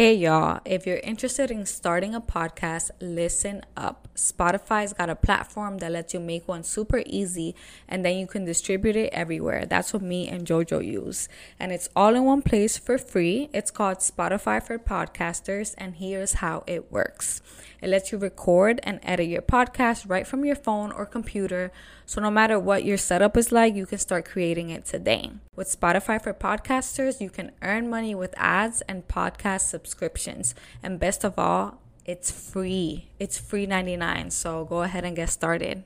Hey y'all, if you're interested in starting a podcast, listen up. Spotify's got a platform that lets you make one super easy and then you can distribute it everywhere. That's what me and JoJo use. And it's all in one place for free. It's called Spotify for Podcasters, and here's how it works. It lets you record and edit your podcast right from your phone or computer. So no matter what your setup is like, you can start creating it today. With Spotify for Podcasters, you can earn money with ads and podcast subscriptions. And best of all, it's free. It's free 99. So go ahead and get started.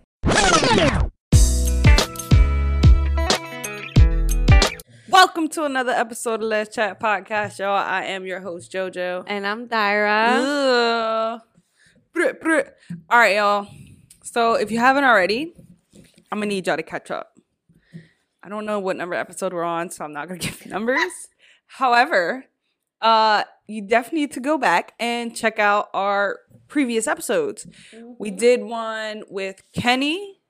Welcome to another episode of Les Chat Podcast, y'all. I am your host, JoJo. And I'm Dayra. Ugh. All right, y'all. So if you haven't already, I'm gonna need y'all to catch up. I don't know what number episode we're on, so I'm not gonna give you numbers. However, uh, you definitely need to go back and check out our previous episodes. We did one with Kenny,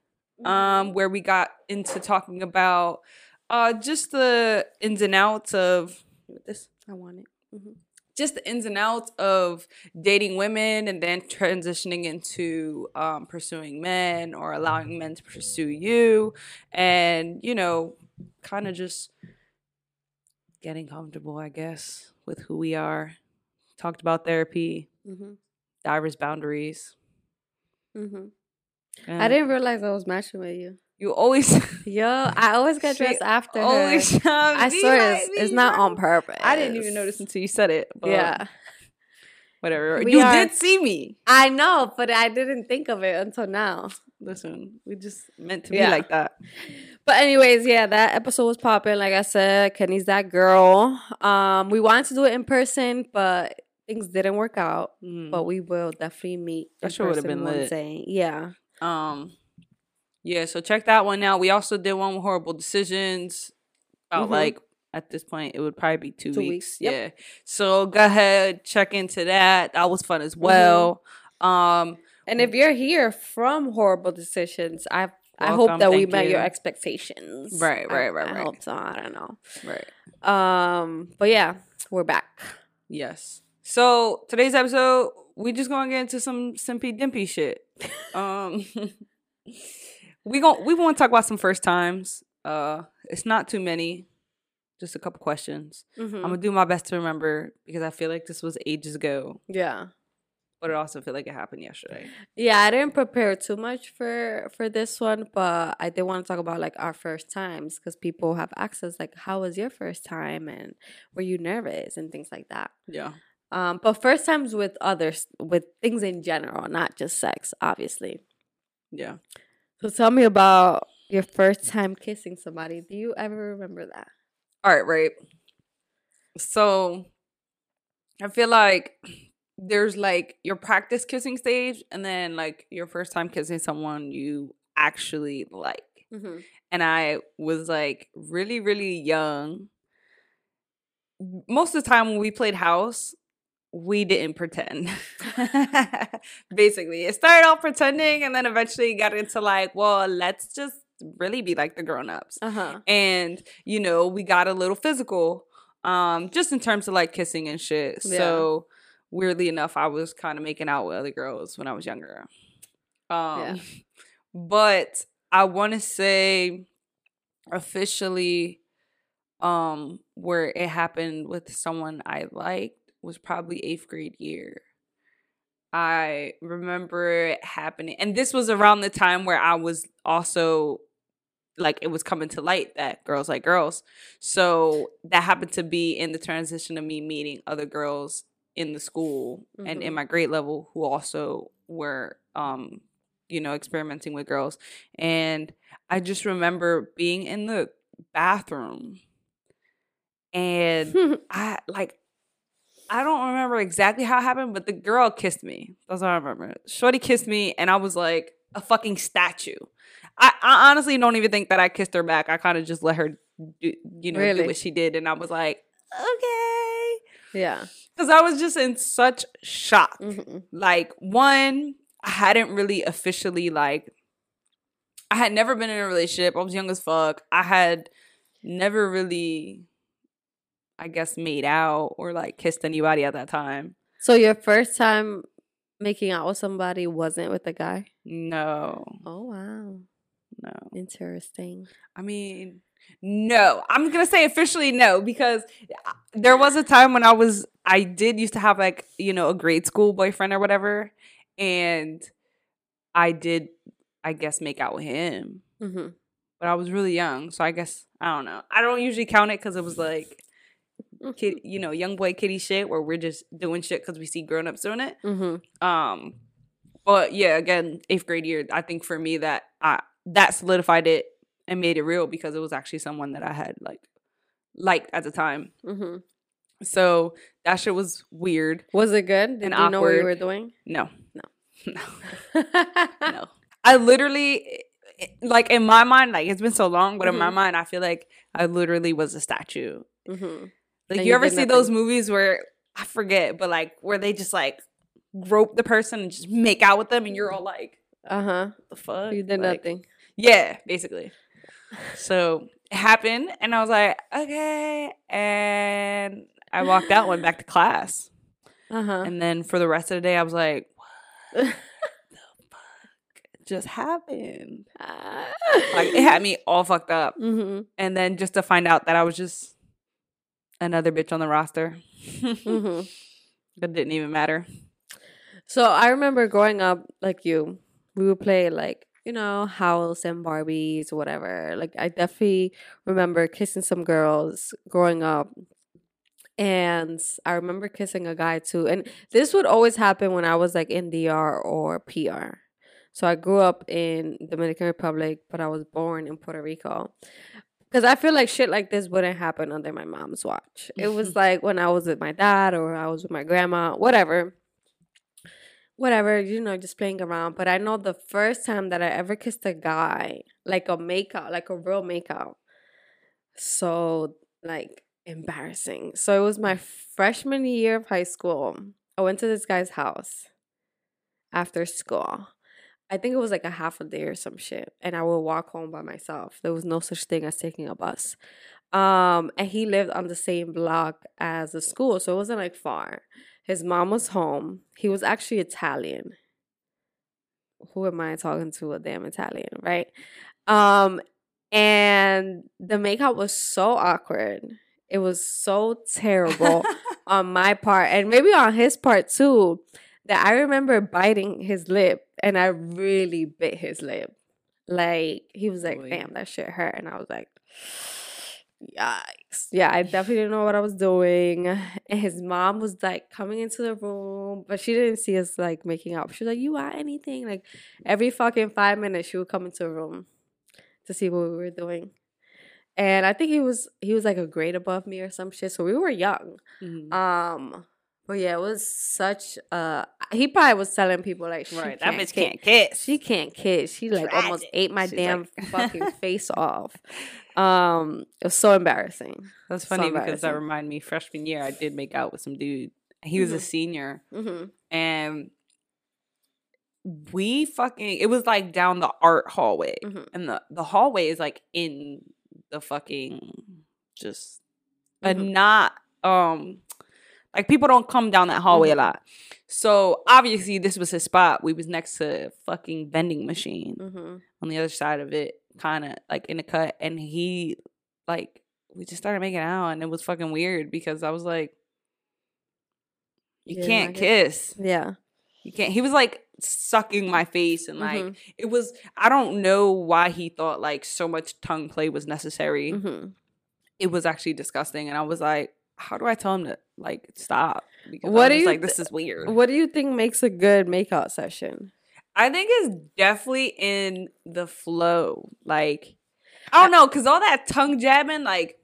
um, where we got into talking about uh just the ins and outs of this. I want it. Mm-hmm. Just the ins and outs of dating women and then transitioning into um, pursuing men or allowing men to pursue you and you know kind of just getting comfortable i guess with who we are talked about therapy Mm-hmm. diverse boundaries Mm-hmm. I didn't realize I was matching with you. You always Yo, I always get dressed after her. always to I swear like it's, it's not on purpose. i didn't even notice until you said it but Yeah. whatever We you are- did see me I know, but I didn't think of it until now. listen we just meant to be like that But anyways, yeah, that episode was popping. Like I said, Kenny's that girl. Um, we wanted to do it in person, but things didn't work out. Mm. But we will definitely meet. That sure would've been one lit. day. Yeah. Um, yeah, so check that one out. We also did one with horrible decisions. About Mhm. like at this point, it would probably be two, Two weeks. weeks, yep. Yeah. So go ahead, check into that. That was fun as well. Um, And if you're here from horrible decisions, I I Welcome, hope that we met your expectations. Right, right, right, I right. hope so. I don't know. right. Um, but yeah, we're back. Yes. So today's episode, we just gonna get into some simpy dimpy shit. Um, we gon' we want to talk about some first times. Uh, it's not too many, just a couple questions. Mhm. I'm gonna do my best to remember because I feel like this was ages ago, yeah. but it also feel like it happened yesterday. Yeah, I didn't prepare too much for for this one, but I did want to talk about like our first times because people have access. Like, how was your first time, and were you nervous and things like that. Yeah. Um, but first times with others, with things in general, not just sex, obviously. Yeah. So tell me about your first time kissing somebody. Do you ever remember that? All right, right. So I feel like there's like your practice kissing stage and then like your first time kissing someone you actually like. Mm-hmm. And I was like really, really young. Most of the time when we played house, we didn't pretend. Basically, it started off pretending and then eventually got into like, well, let's just really be like the grown-ups Uh huh. and you know we got a little physical um just in terms of like kissing and shit Yeah. so weirdly enough i was kind of making out with other girls when i was younger um Yeah. but i want to say officially um where it happened with someone i liked was probably eighth grade year I remember it happening. And this was around the time where I was also like it was coming to light that girls like girls. So that happened to be in the transition of me meeting other girls in the school and in Mhm. my grade level who also were um you know experimenting with girls and I just remember being in the bathroom and I like I don't remember exactly how it happened, but the girl kissed me. That's all I remember. Shorty kissed me, and I was like a fucking statue. I, I honestly don't even think that I kissed her back. I kind of just let her, do, you know, Really? do what she did, and I was like, okay, yeah. because I was just in such shock. Mm-hmm. Like one, I hadn't really officially like. I had never been in a relationship. I was young as fuck. I had never really I guess made out or like kissed anybody at that time. So your first time making out with somebody wasn't with a guy? No, Oh wow. no. Interesting. I mean, no. I'm gonna say officially no because uh, there was a time when I was I did used to have like you know a grade school boyfriend or whatever, and I did I guess make out with him, Mm-hmm. but I was really young, so I guess I don't know. I don't usually count it because it was like kid, you know, young boy kitty shit where we're just doing shit because we see grown ups doing it. Mm-hmm. Um, but yeah, again, eighth grade year, I think for me that I that solidified it and made it real because it was actually someone that I had like liked at the time. Mm-hmm. So that shit was weird. Was it good? Did And you know what you were doing? No, No. no, no. I literally, like in my mind, like it's been so long, but in my Mhm. mind, I feel like I literally was a statue. mm-hmm. Like And you ever see those movies where I forget, but like where they just like grope the person and just make out with them, and you're all like, Uh huh. The fuck?" You did Like, nothing. Yeah, basically. So it happened, and I was like, okay. And I walked out, went back to class. Uh huh. And then for the rest of the day, I was like, what the fuck just happened? Like, it had me all fucked up. mm-hmm. And then just to find out that I was just another bitch on the roster, Mm-hmm. that didn't even matter. So I remember growing up, like you, we would play like you know house and Barbies, whatever. Like I definitely remember kissing some girls growing up, and I remember kissing a guy too. And this would always happen when I was like in DR or PR. So I grew up in Dominican Republic, but I was born in Puerto Rico. Because I feel like shit like this wouldn't happen under my mom's watch. It was like when I was with my dad or I was with my grandma, whatever whatever, you know, just playing around. But I know the first time that I ever kissed a guy, like a makeout, like a real makeout, so like embarrassing. So it was my freshman year of high school. I went to this guy's house after school. I think it was like a half a day or some shit. And I would walk home by myself. There was no such thing as taking a bus. Um, and he lived on the same block as the school, so it wasn't like far. His mom was home. He was actually Italian. Who am I talking to? A damn Italian, right? Um, and the makeup was so awkward. It was so terrible on my part, and maybe on his part too. That I remember biting his lip, and I really bit his lip. Like he was like. "Damn, that shit hurt," and I was like, Yikes. Yeah, I definitely didn't know what I was doing. And his mom was like coming into the room, but she didn't see us like making up. She was like, You want anything? Like every fucking five minutes she would come into the room to see what we were doing. And I think he was he was like a grade above me or some shit. So we were young. Mhm. Um but yeah, it was such uh he probably was telling people like she right, that bitch kiss. can't kiss. She can't kiss. She like almost ate my She's damn like- fucking face off. Um, it was so embarrassing. That's So funny because that embarrassing. reminded me. Freshman year, I did make out with some dude. He was a Mhm. senior, Mm-hmm. and we fucking. It was like down the art hallway, Mhm. and the the hallway is like in the fucking just a Mhm. not um like people don't come down that hallway Mhm. a lot. So obviously this was his spot. We was next to a fucking vending machine Mm-hmm. on the other side of it, kind of like in the cut, and he like we just started making out, and it was fucking weird because I was like, you Yeah, can't kiss, Yeah. you can't. He was like sucking my face, and like Mhm. it was. I don't know why he thought like so much tongue play was necessary. Mm-hmm. It was actually disgusting, and I was like, how do I tell him to like stop? Because What I do was you like? th- This is weird. What do you think makes a good makeout session? I think it's definitely in the flow. Like, I don't know, cause all that tongue jabbing, like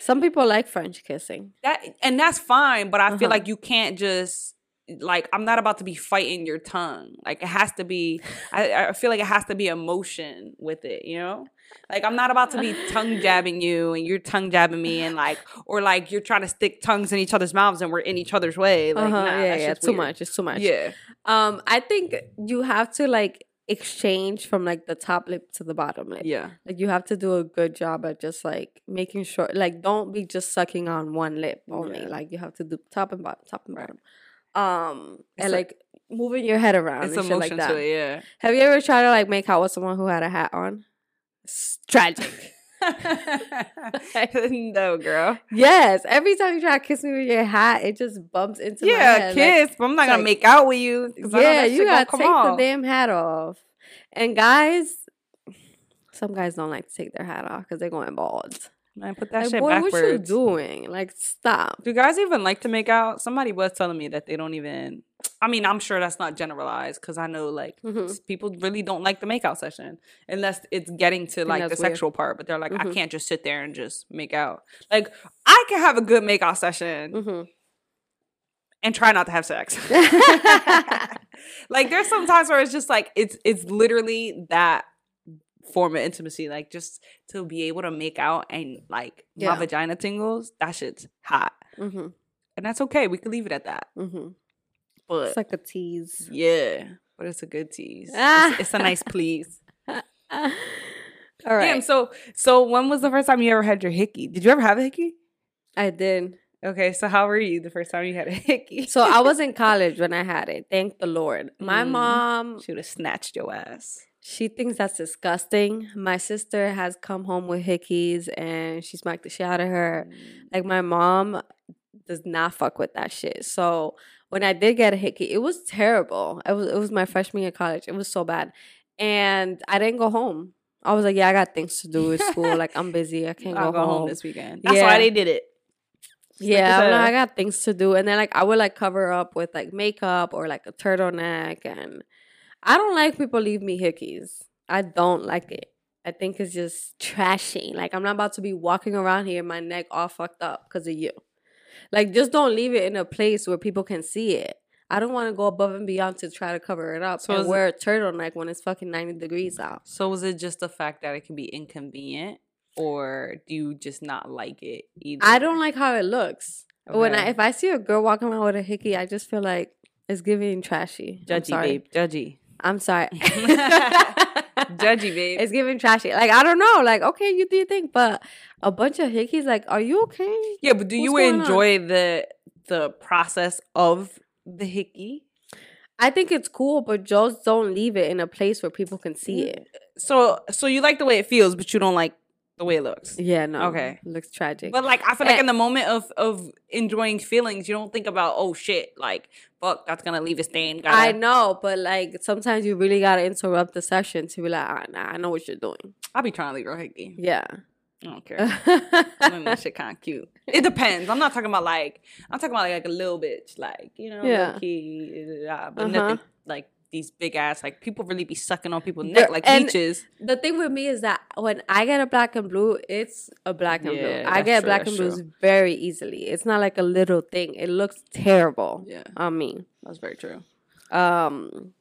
Some people like French kissing. that, and that's fine. But I feel Uh-huh. like you can't just like I'm not about to be fighting your tongue. Like it has to be. I, I feel like it has to be emotion with it. You know, like I'm not about to be tongue jabbing you and you're tongue jabbing me and like or like you're trying to stick tongues in each other's mouths and we're in each other's way. Like, uh-huh. nah, yeah, yeah. Too weird. much. It's too much. Yeah. Um, I think you have to like exchange from like the top lip to the bottom lip. Yeah. Like you have to do a good job at just like making sure like don't be just sucking on one lip only. Yeah. Like you have to do top and bottom, top and Right. bottom. Um It's and a- like moving your head around It's and shit like that. it, Have you ever tried to like make out with someone who had a hat on? It's tragic. yeah. no, girl. yes. Every time you try to kiss me with your hat, it just bumps into my Yeah, head. like, kiss, but I'm not gonna like- make out with you. Yeah, you gotta take off. the damn hat off. And guys, some guys don't like to take their hat off because they're going bald. Man, put that Like, shit boy, backwards. what are you doing? Like, stop. Do guys even like to make out? Somebody was telling me that they don't even. I mean, I'm sure that's not generalized because I know like Mhm. people really don't like the makeout session unless it's getting to like the weird. sexual part. But they're like, I Mhm. can't just sit there and just make out. Like, I can have a good makeout session Mhm. and try not to have sex. like, there's some times where it's just like it's it's literally that form of intimacy. Like, just to be able to make out and like my vagina tingles. That shit's hot Mhm. and that's okay. We can leave it at that. Mhm. But It's like a tease. yeah, but it's a good tease. It's, it's a nice please. All right. Damn. So, so when was the first time you ever had your hickey? Did you ever have a hickey? I did. Okay, so how were you the first time you had a hickey? So I was in college when I had it. Thank the Lord. My Mm. mom, she would have snatched your ass. She thinks that's disgusting. My sister has come home with hickeys and she smacked the shit out of her. Like my mm. mom does not fuck with that shit. So when I did get a hickey, it was terrible. It was it was my freshman year of college. It was so bad. And I didn't go home. I was like, yeah, I got things to do at school. Like I'm busy. I can't go, go home home. this weekend. That's Yeah. why they did it. Yeah, Like I'm like. I got things to do. And then like I would like cover up with like makeup or like a turtleneck and I don't like people leave me hickeys. I don't like it. I think it's just trashy. Like I'm not about to be walking around here, my neck all fucked up because of you. Like just don't leave it in a place where people can see it. I don't want to go above and beyond to try to cover it up So and is it- wear a turtleneck when it's fucking 90 degrees out. So was it just the fact that it can be inconvenient, or do you just not like it either? I don't like how it looks. When I if I see a girl walking around with a hickey, I just feel like it's giving trashy. Judgy, babe. Judgy, I'm sorry. judgy, babe. It's giving trashy. Like I don't know. Like okay, you do your thing, but a bunch of hickeys. Like, are you okay? Yeah, but do you What's on? enjoy the the process of the hickey? I think it's cool, but just don't leave it in a place where people can see mm, it. So so you like the way it feels, but you don't like the way it looks. Yeah, no. Okay. it looks tragic. But like I feel like Eh. in the moment of of enjoying feelings, you don't think about oh shit, like fuck, that's gonna leave a stain. Gotta, I know, but like sometimes you really gotta interrupt the session to be like, ah, nah, I know what you're doing. I'll be trying to leave real hickey. Yeah. I don't care. I think that shit kind of cute. It depends. I'm not talking about like I'm talking about like, a little bitch, like you know, Yeah. key, uh, but Uh-huh. nothing like these big ass. Like people really be sucking on people's neck like and- leeches. the thing with me is that when I get a black and blue, it's a black and Yeah, blue. I get true, black and blues true. very easily. It's not like a little thing. It looks terrible Yeah, on me. that's very true. Um,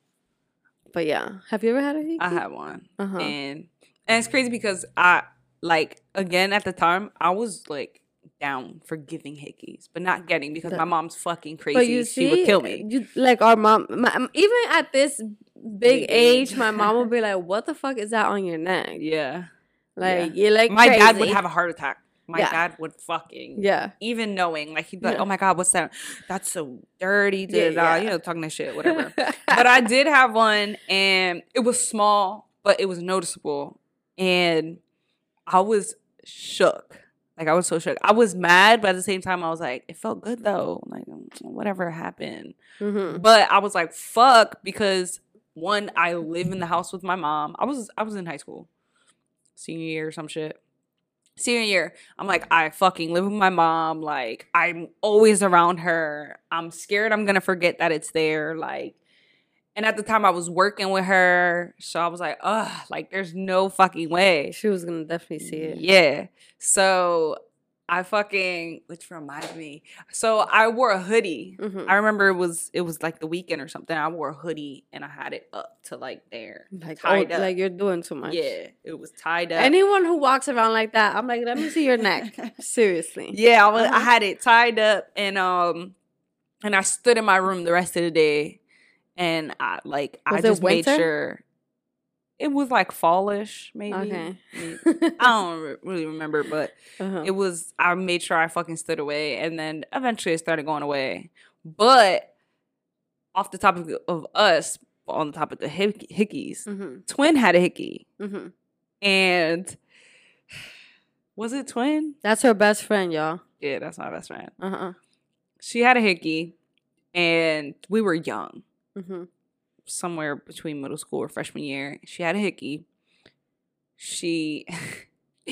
but yeah, have you ever had a hickey? I had one. Uh-huh. and and it's crazy because I like again at the time I was like down for giving hickeys, but not getting because my mom's fucking crazy. See, she would kill me. You, like our mom, my, even at this big Big age. age, my mom would be like, "What the fuck is that on your neck?" Yeah, Like you're like my dad would have a heart attack. My Yeah. dad would fucking yeah. even knowing like he'd be like, Yeah. "Oh my god, what's that? That's so dirty." Yeah, da, da, da," yeah. You know, talking that shit, whatever. but I did have one, and it was small, but it was noticeable, and I was shook. Like I was so shook. I was mad, but at the same time, I was like, it felt good though. Like whatever happened, hmm but I was like, fuck, because one, I live in the house with my mom. I was I was in high school, senior year or some shit. Senior year, I'm like, I fucking live with my mom. Like, I'm always around her. I'm scared I'm gonna forget that it's there. Like, and at the time I was working with her, so I was like, ugh, like there's no fucking way. She was gonna definitely see it. Yeah. So I fucking which reminds me. So I wore a hoodie. Mhm. I remember it was it was like the weekend or something. I wore a hoodie and I had it up to like there. Like, tied oh, up. like you're doing too much. Yeah, it was tied up. Anyone who walks around like that, I'm like, let me see your neck. Seriously. yeah, I, was, I Uh-huh. had it tied up and um and I stood in my room the rest of the day and I like I Was it just made sure it was like fallish, maybe. Okay. Maybe. I don't re- really remember, but Uh-huh. it was. I made sure I fucking stood away, and then eventually it started going away. But off the topic of us, on the topic of hick- hickeys, mm-hmm. Twin had a hickey, Mm-hmm. and was it Twin? That's her best friend, y'all. Yeah, that's my best friend. Uh-huh. She had a hickey, and we were young. Mm-hmm. somewhere between middle school or freshman year. She had a hickey. She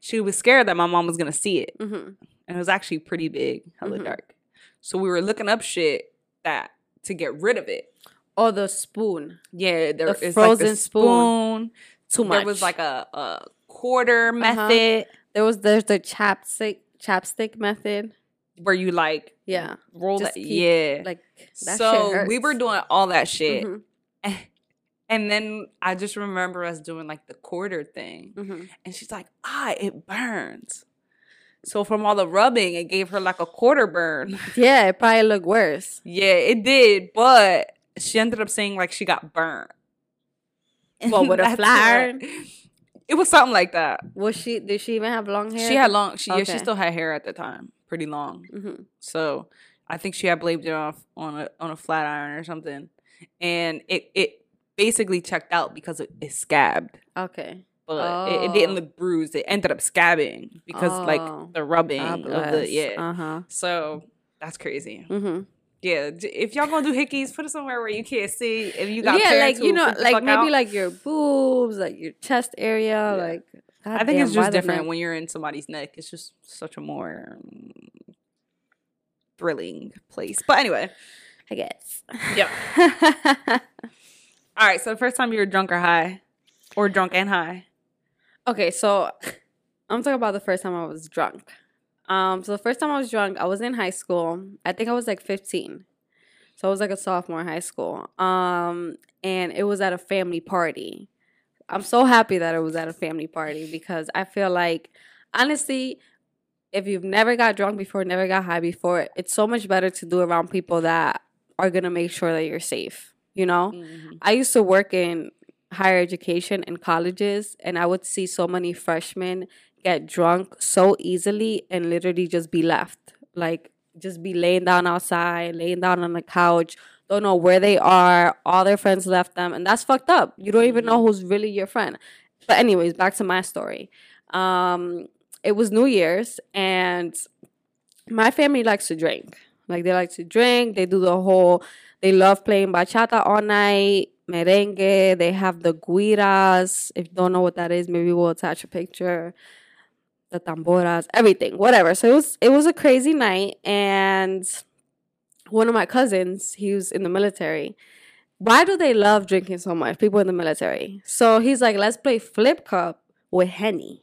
she was scared that my mom was gonna see it, Mm-hmm. and it was actually pretty big, hella Mhm. dark. So we were looking up shit that to get rid of it. Oh, the spoon. Yeah, there The is frozen like the spoon. spoon. Too much. There was like a, a quarter method there was there's the chapstick chapstick method. Where you like Yeah. roll Just that. keep, yeah. Like that so we were doing all that shit. Mhm, And then I just remember us doing like the quarter thing. mhm. And she's like, ah, it burns. So from all the rubbing, it gave her like a quarter burn. Yeah, it probably looked worse. yeah, it did. But she ended up saying like she got burnt. What, with a That's flat what- iron? It was something like that. Was she? Did she even have long hair? She had long. She yeah, she still had hair at the time, pretty long. hmm So I think she had blamed it off on a on a flat iron or something, and it it basically checked out because it, it scabbed. Okay. but it, it didn't Oh. look bruised. It ended up scabbing because Oh. like the rubbing God of the yeah. Uh-huh. So that's crazy. Mm-hmm. Yeah, if y'all gonna do hickeys, put it somewhere where you can't see. If you got yeah, like you know, like maybe out. like your boobs, like your chest area, Yeah. like. I think it's just different when you're in somebody's neck. It's just such a more mm, thrilling place. But anyway, I guess. Yeah. all right. So the first time you were drunk or high, or drunk and high. Okay, so I'm talking about the first time I was drunk. Um, so the first time I was drunk, I was in high school. I think I was like 15. So I was like a sophomore in high school. Um, and it was at a family party. I'm so happy that it was at a family party because I feel like honestly, if you've never got drunk before, never got high before, it's so much better to do around people that are gonna make sure that you're safe. You know? Mm-hmm. I used to work in higher education in colleges, and I would see so many freshmen get drunk so easily and literally just be left. Like, just be laying down outside, laying down on the couch, don't know where they are. All their friends left them, and that's fucked up. You don't even know who's really your friend. But, anyways, back to my story. Um, it was New Year's, and my family likes to drink. Like, they like to drink, they do the whole they love playing bachata all night, merengue. They have the guiras. If you don't know what that is, maybe we'll attach a picture. The tamboras, everything, whatever. So it was it was a crazy night, and one of my cousins, he was in the military. Why do they love drinking so much? People in the military. So he's like, let's play flip cup with Henny.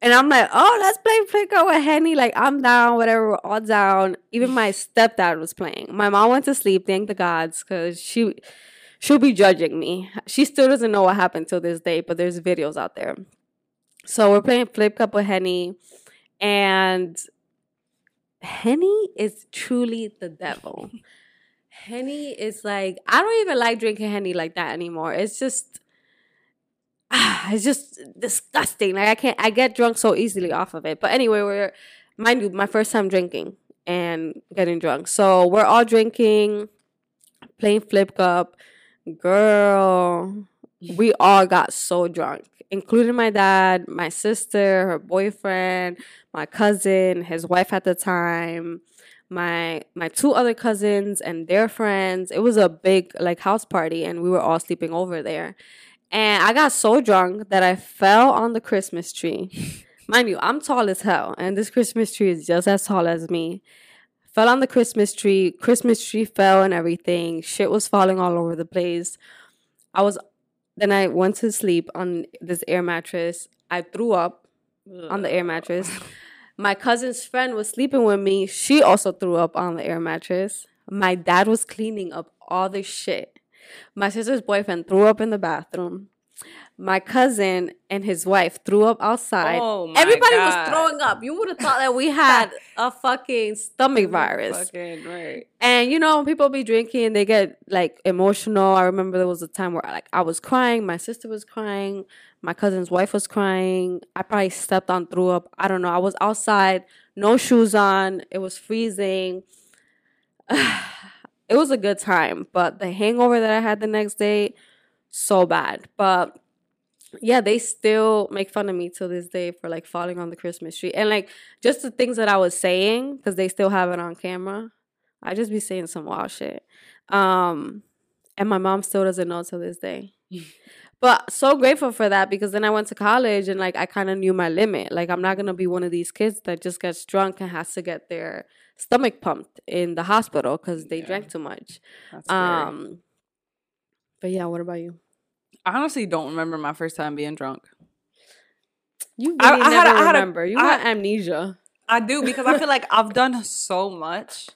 And I'm like, oh, let's play flip cup with Henny. Like, I'm down, whatever, we're all down. Even my stepdad was playing. My mom went to sleep, thank the gods, because she she'll be judging me. She still doesn't know what happened till this day, but there's videos out there. So we're playing flip cup with Henny, and Henny is truly the devil. Henny is like I don't even like drinking Henny like that anymore. It's just ah, it's just disgusting. Like I can't I get drunk so easily off of it. But anyway, we're mind you, my first time drinking and getting drunk. So we're all drinking, playing flip cup. Girl, we all got so drunk, including my dad, my sister, her boyfriend, my cousin, his wife at the time, my my two other cousins and their friends. It was a big like house party and we were all sleeping over there. And I got so drunk that I fell on the Christmas tree. Mind you, I'm tall as hell, and this Christmas tree is just as tall as me. Fell on the Christmas tree. Christmas tree fell and everything. Shit was falling all over the place. I was then I went to sleep on this air mattress. I threw up on the air mattress. My cousin's friend was sleeping with me. She also threw up on the air mattress. My dad was cleaning up all the shit. My sister's boyfriend threw up in the bathroom. My cousin and his wife threw up outside. Oh Everybody God. was throwing up. You would have thought that we had a fucking stomach virus. Fucking right. And you know, people be drinking, they get like emotional. I remember there was a time where like I was crying, my sister was crying, my cousin's wife was crying. I probably stepped on, threw up. I don't know. I was outside, no shoes on. It was freezing. it was a good time, but the hangover that I had the next day, so bad. But yeah, they still make fun of me to this day for like falling on the Christmas tree and like just the things that I was saying because they still have it on camera. I just be saying some wild shit. Um, and my mom still doesn't know to this day. but so grateful for that because then I went to college and like I kind of knew my limit. Like I'm not gonna be one of these kids that just gets drunk and has to get their stomach pumped in the hospital because they Yeah. drank too much. Um, but yeah, what about you? I honestly don't remember my first time being drunk. You really I never I had a- remember. you got amnesia. I do because I feel like I've done so much.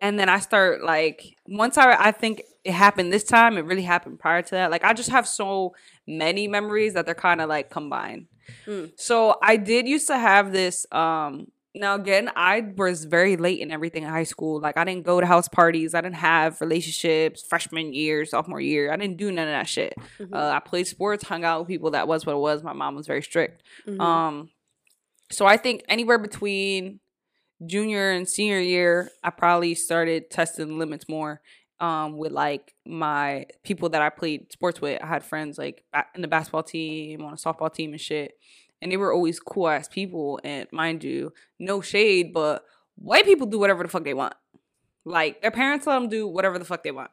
And then I start like once I I think it happened this time, it really happened prior to that. Like I just have so many memories that they're kind of like combined. Mm. So I did used to have this um now again, I was very late in everything in high school. Like I didn't go to house parties, I didn't have relationships freshman year, sophomore year. I didn't do none of that shit. Mhm. Uh, I played sports, hung out with people. That was what it was. My mom was very strict. Mhm. Um, so I think anywhere between junior and senior year, I probably started testing limits more. Um, with like my people that I played sports with, I had friends like in the basketball team, on a softball team, and shit. And they were always cool ass people. And mind you, no shade, but white people do whatever the fuck they want. Like their parents let them do whatever the fuck they want.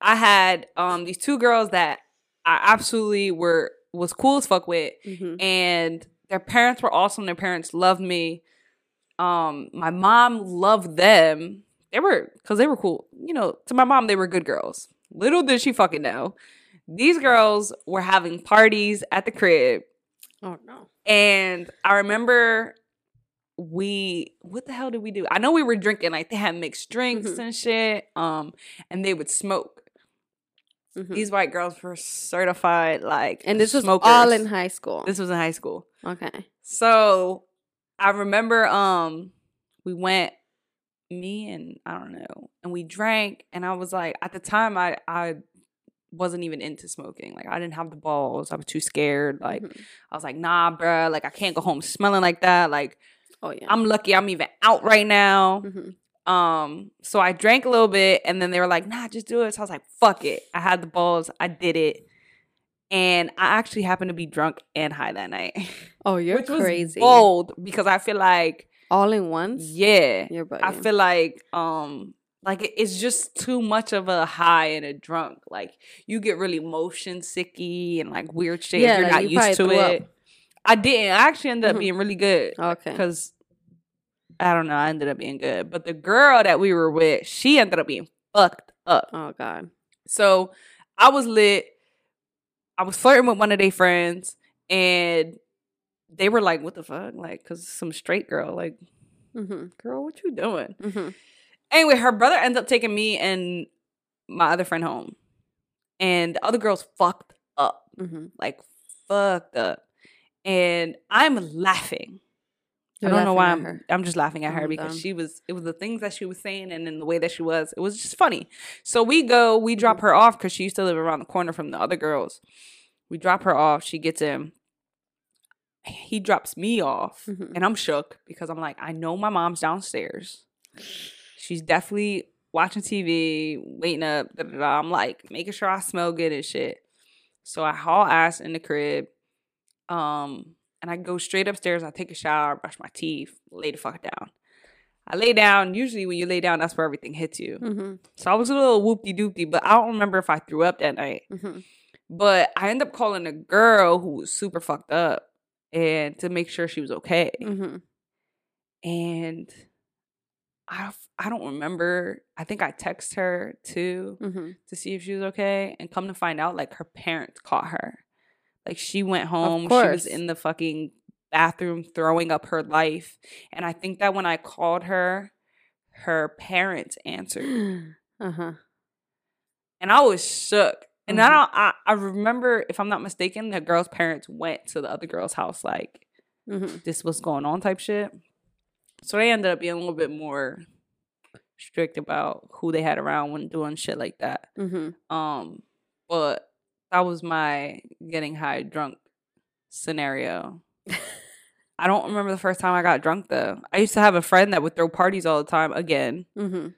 I had um these two girls that I absolutely were was cool as fuck with Mhm. and their parents were awesome. Their parents loved me. Um, my mom loved them. They were because they were cool. You know, to my mom, they were good girls. Little did she fucking know, these girls were having parties at the crib, Oh no. And I remember we what the hell did we do? I know we were drinking like they had mixed drinks Mhm. and shit. Um, and they would smoke. Mhm. These white girls were certified like and this was all in high school. This was in high school. okay. So I remember um we went me and I don't know and we drank and I was like at the time I I wasn't even into smoking like I didn't have the balls I was too scared like Mhm. I was like nah bruh like I can't go home smelling like that like Oh yeah. I'm lucky I'm even out right now Mhm. um so I drank a little bit and then they were like nah just do it so I was like fuck it I had the balls I did it and I actually happened to be drunk and high that night Oh, you're crazy. bold because I feel like All in once. yeah. I feel like um like it's just too much of a high and a drunk. Like you get really motion sicky and like weird shit. Yeah, you're not you used to it. up. I didn't. I actually ended up Mhm. being really good okay. because I don't know. I ended up being good, but the girl that we were with, she ended up being fucked up. Oh god. So I was lit. I was flirting with one of their friends, and they were like, "What the fuck?" Like, cause some straight girl, like, Mhm. girl, what you doing? Mhm. Anyway, her brother ends up taking me and my other friend home, and the other girls fucked up, Mhm. like fucked up, and I'm laughing. You're I don't know why I'm. I'm just laughing at her because dumb. she was. It was the things that she was saying, and then the way that she was. It was just funny. So we go. We drop her off because she used to live around the corner from the other girls. We drop her off. She gets in. He drops me off, Mhm. and I'm shook because I'm like, I know my mom's downstairs. She's definitely watching TV, waiting up. I'm like making sure I smell good and shit. So I haul ass in the crib. Um, and I go straight upstairs. I take a shower, brush my teeth, lay the fuck down. I lay down. Usually, when you lay down, that's where everything hits you. Mhm. So I was a little whoopty doopty, but I don't remember if I threw up that night. Mhm. But I end up calling a girl who was super fucked up and to make sure she was okay. Mhm. And I I don't remember. I think I text her too Mhm. to see if she was okay, and come to find out, like her parents caught her. Like she went home. She was in the fucking bathroom throwing up her life, and I think that when I called her, her parents answered, Uh huh. and I was shook And I don't. I, I remember, if I'm not mistaken, the girl's parents went to the other girl's house, like Mhm. this was going on type shit. So they ended up being a little bit more strict about who they had around when doing shit like that. Mhm. Um, but that was my getting high drunk scenario. I don't remember the first time I got drunk though. I used to have a friend that would throw parties all the time. Again, Mhm.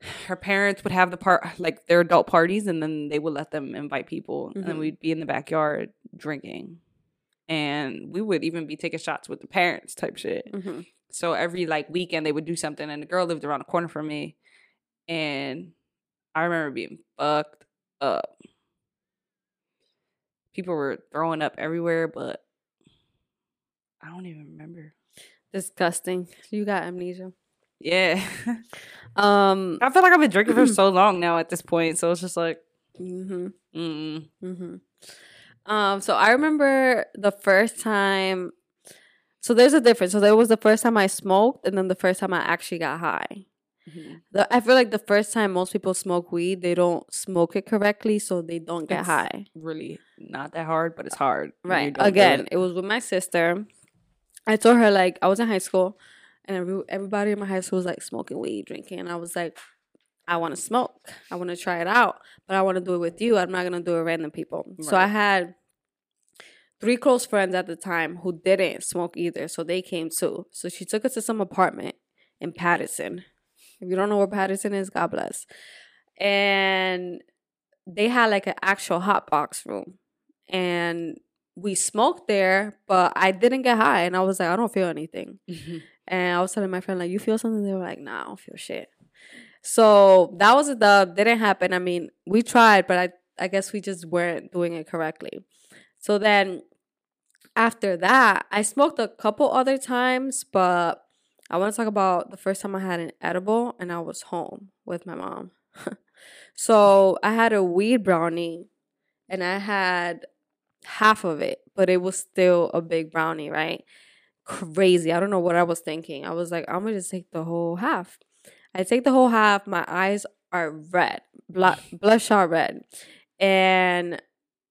her parents would have the part like their adult parties, and then they would let them invite people, and then Mhm. we'd be in the backyard drinking, and we would even be taking shots with the parents type shit. Mhm. So every like weekend they would do something, and the girl lived around the corner from me, and I remember being fucked up. People were throwing up everywhere, but I don't even remember. Disgusting. You got amnesia. Yeah, Um. I feel like I've been drinking for so long now at this point, so it's just like, mhm. mm, hmm Um, so I remember the first time. So there's a difference. So there was the first time I smoked, and then the first time I actually got high. Mhm. The, I feel like the first time most people smoke weed, they don't smoke it correctly, so they don't get It's high. really not that hard, but it's hard. Right. Again, it. it was with my sister. I told her like I was in high school, and every, everybody in my high school was like smoking weed, drinking. And I was like, I want to smoke. I want to try it out, but I want to do it with you. I'm not gonna do it with random people. So I had three close friends at the time who didn't smoke either, so they came too. So she took us to some apartment in Paterson. If you don't know where Paterson is, God bless. And they had like an actual hot box room, and we smoked there, but I didn't get high, and I was like, I don't feel anything. Mm-hmm. And I was telling my friend, like, you feel something? They were like, nah, I don't feel shit. So that was a dub. Didn't happen. I mean, we tried, but I, I guess we just weren't doing it correctly. So then after that, I smoked a couple other times, but I want to talk about the first time I had an edible and I was home with my mom. so I had a weed brownie and I had half of it, but it was still a big brownie, right? Crazy. I don't know what I was thinking. I was like, I'm gonna just take the whole half. I take the whole half. My eyes are red, blood, bloodshot red, and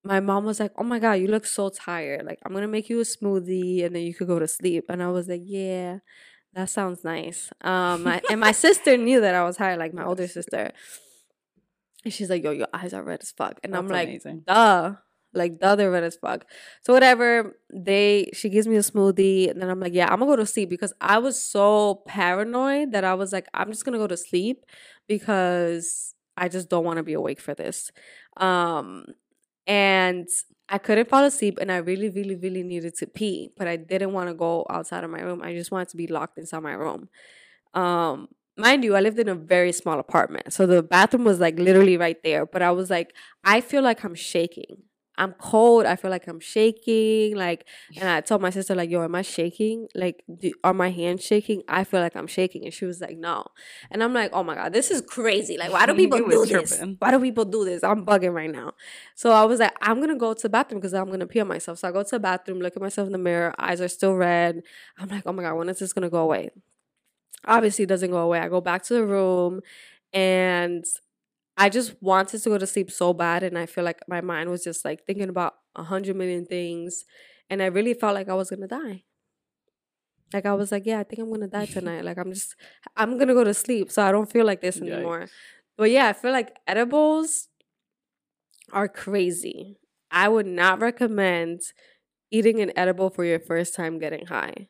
my mom was like, "Oh my god, you look so tired. Like, I'm gonna make you a smoothie, and then you could go to sleep." And I was like, "Yeah, that sounds nice." Um, my, and my sister knew that I was high, like my older sister. And she's like, "Yo, your eyes are red as fuck," and I'm like, amazing. duh like the other red as fuck so whatever they she gives me a smoothie and then i'm like yeah i'm gonna go to sleep because i was so paranoid that i was like i'm just gonna go to sleep because i just don't want to be awake for this um and i couldn't fall asleep and i really really really needed to pee but i didn't want to go outside of my room i just wanted to be locked inside my room um mind you, I lived in a very small apartment. So the bathroom was like literally right there. But I was like, I feel like I'm shaking. I'm cold. I feel like I'm shaking. Like, and I told my sister, like, yo, am I shaking? Like, do, are my hands shaking? I feel like I'm shaking. And she was like, no. And I'm like, oh my God, this is crazy. Like, why do people do was this? Why do people do this? I'm bugging right now. So I was like, I'm going to go to the bathroom because I'm going to pee on myself. So I go to the bathroom, look at myself in the mirror. Eyes are still red. I'm like, oh my God, when is this going to go away? obviously it doesn't go away. I go back to the room and I just wanted to go to sleep so bad and I feel like my mind was just like thinking about a hundred million things and I really felt like I was gonna die. Like I was like, yeah, I think I'm gonna die tonight. like I'm just I'm gonna go to sleep so I don't feel like this anymore. But yeah, I feel like edibles are crazy. I would not recommend eating an edible for your first time getting high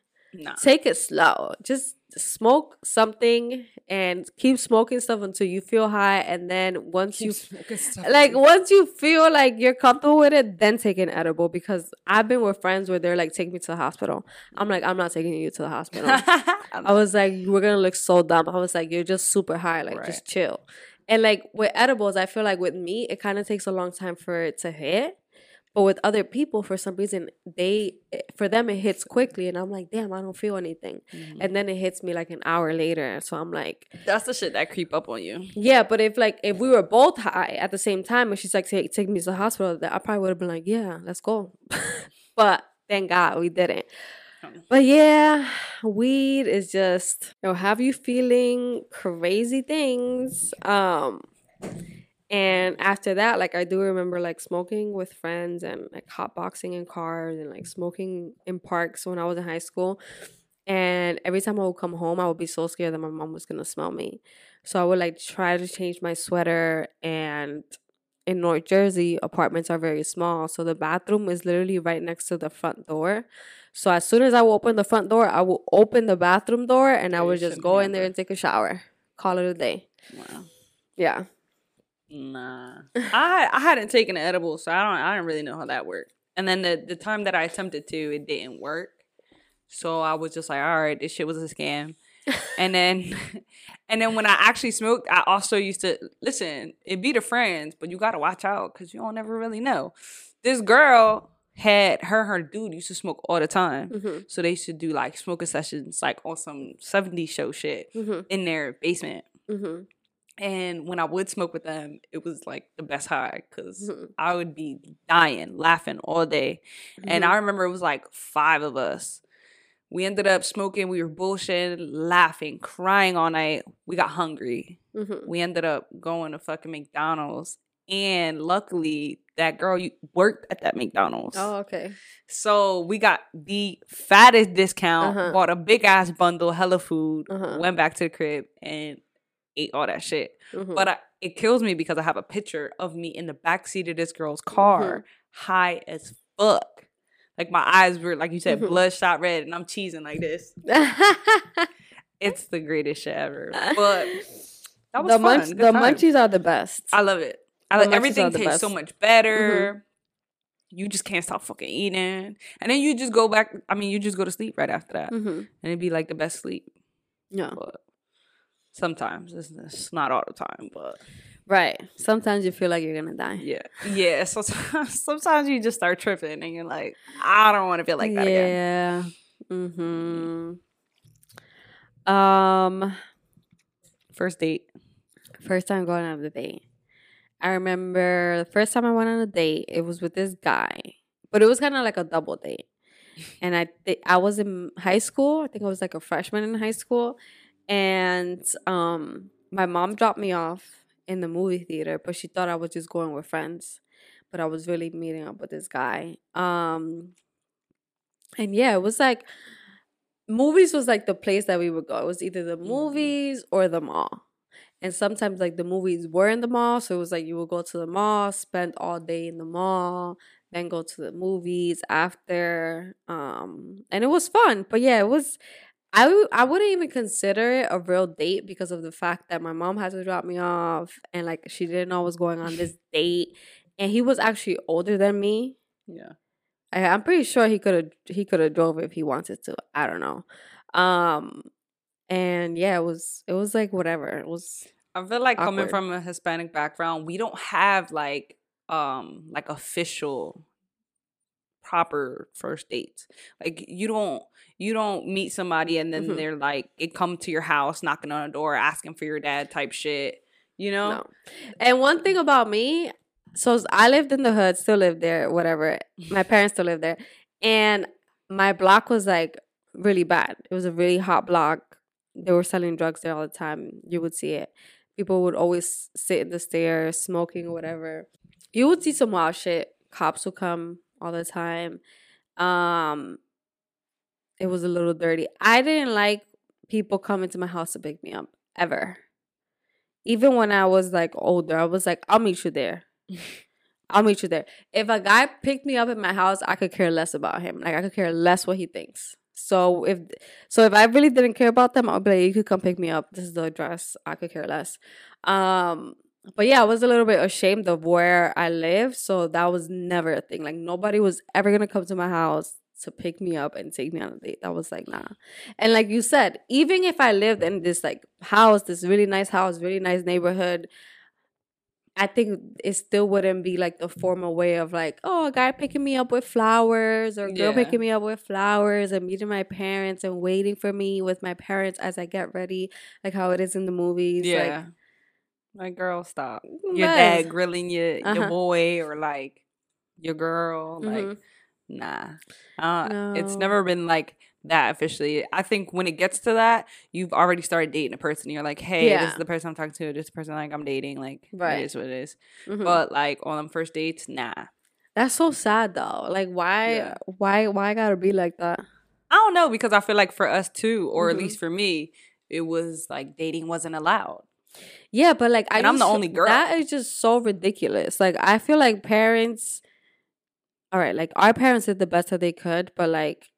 Take it slow. Just smoke something and keep smoking stuff until you feel high. And then once you, like, once you feel like you're comfortable with it, then take an edible. Because I've been with friends where they're like, take me to the hospital. I'm like, I'm not taking you to the hospital. I was like, we're gonna look so dumb. I was like, you're just super high, like Right. just chill. And like with edibles, I feel like with me, it kind of takes a long time for it to hit. But with other people, for some reason, they for them it hits quickly, and I'm like, damn, I don't feel anything. Mm-hmm. And then it hits me like an hour later, so I'm like, That's the shit that creep up on you. yeah. But if like if we were both high at the same time, and she's like, take take me to the hospital, I probably would have been like, yeah, let's go. but thank God we didn't. But yeah, weed is just you know have you feeling crazy things. Um And after that, like I do remember like smoking with friends and like hotboxing in cars and like smoking in parks when I was in high school. And every time I would come home, I would be so scared that my mom was gonna smell me. So I would like try to change my sweater. And in North Jersey, apartments are very small. So the bathroom is literally right next to the front door. So as soon as I would open the front door, I would open the bathroom door and I would just go in there and take a shower. Call it a day. Wow. Yeah. Nah, I I hadn't taken an edible, so I don't I don't really know how that worked. And then the the time that I attempted to, it didn't work. So I was just like, all right, this shit was a scam. and then and then when I actually smoked, I also used to listen. It be the friends, but you gotta watch out because you don't ever really know. This girl had her her dude used to smoke all the time. Mm-hmm. So they used to do like smoking sessions, like on some 70s show shit Mm-hmm. in their basement. Mm-hmm. And when I would smoke with them, it was like the best high because Mhm. I would be dying, laughing all day. And Mm-hmm. I remember it was like five of us. We ended up smoking. We were bullshitting, laughing, crying all night. We got hungry. Mm-hmm. We ended up going to fucking McDonald's. And luckily, that girl worked at that McDonald's. Oh, okay. So we got the fattest discount, Uh-huh. bought a big ass bundle, hella food, Uh-huh. went back to the crib and ate all that shit. Mhm. But I, it kills me because I have a picture of me in the back seat of this girl's car, high as fuck. Like my eyes were, like you said, Mhm. bloodshot red, and I'm cheesing like this. It's the greatest shit ever. But that was the fun. munch- the time. munchies are the best. I love it. I like everything tastes so much better. You just can't stop fucking eating, and then you just go back. I mean, you just go to sleep right after that, mm-hmm. and it'd be like the best sleep. Yeah. But sometimes it's, it's not all the time, but Right. Sometimes you feel like you're gonna die. yeah, yeah. So sometimes you just start tripping, and you're like, I don't want to feel like that again. yeah. Mm-hmm. Um, First date. first time going on a date. I remember the first time I went on a date. It was with this guy, but it was kind of like a double date. And I thi- I was in high school. I think I was like a freshman in high school, and um, my mom dropped me off in the movie theater, but she thought I was just going with friends, but I was really meeting up with this guy. Um, and yeah, it was like movies was like the place that we would go. It was either the Mhm. movies or the mall. And sometimes like the movies were in the mall, so it was like you would go to the mall, spend all day in the mall, then go to the movies after. Um and it was fun. But yeah, it was I w- I wouldn't even consider it a real date because of the fact that my mom had to drop me off and like she didn't know what was going on this date. And he was actually older than me. Yeah. I, I'm pretty sure he could have he could have drove if he wanted to. I don't know. Um and yeah, it was it was like whatever. It was I feel like coming from a Hispanic background, we don't have like um like official proper first dates. Like you don't you don't meet somebody and then Mhm. they're like it come to your house knocking on a door asking for your dad type shit. You know? no. And one thing about me, so I lived in the hood, still live there, whatever. My parents still live there. And my block was like really bad. It was a really hot block. They were selling drugs there all the time. You would see it. People would always sit in the stairs, smoking or whatever. You would see some wild shit. Cops would come all the time. Um it was a little dirty. I didn't like people coming to my house to pick me up ever. Even when I was like older, I was like, I'll meet you there. I'll meet you there. If a guy picked me up at my house, I could care less about him. Like I could care less what he thinks. So if so if I really didn't care about them, I'll be like, you could come pick me up. This is the address. I could care less. Um but yeah, I was a little bit ashamed of where I lived, so that was never a thing. Like nobody was ever gonna come to my house to pick me up and take me on a date. That was like nah. And like you said, even if I lived in this like house, this really nice house, really nice neighborhood, I think it still wouldn't be like the formal way of like, oh, a guy picking me up with flowers or a girl Yeah. picking me up with flowers and meeting my parents and waiting for me with my parents as I get ready, like how it is in the movies. Yeah. Like, girl, stop. Your guys. dad grilling your, your Uh-huh. boy or like your girl. Like, Mhm. nah. Uh, It's never been like that officially. I think when it gets to that, you've already started dating a person. You're like, hey, this is the person I'm talking to. This is the person like I'm dating. Like, Right. it is what it is. Mhm. But like on them first dates, nah. That's so sad though. Like why Yeah. why why gotta be like that? I don't know because I feel like for us too, or Mhm. at least for me, it was like dating wasn't allowed. Yeah, but like I I'm the only girl. That is just so ridiculous. Like I feel like parents all right, like our parents did the best that they could, but like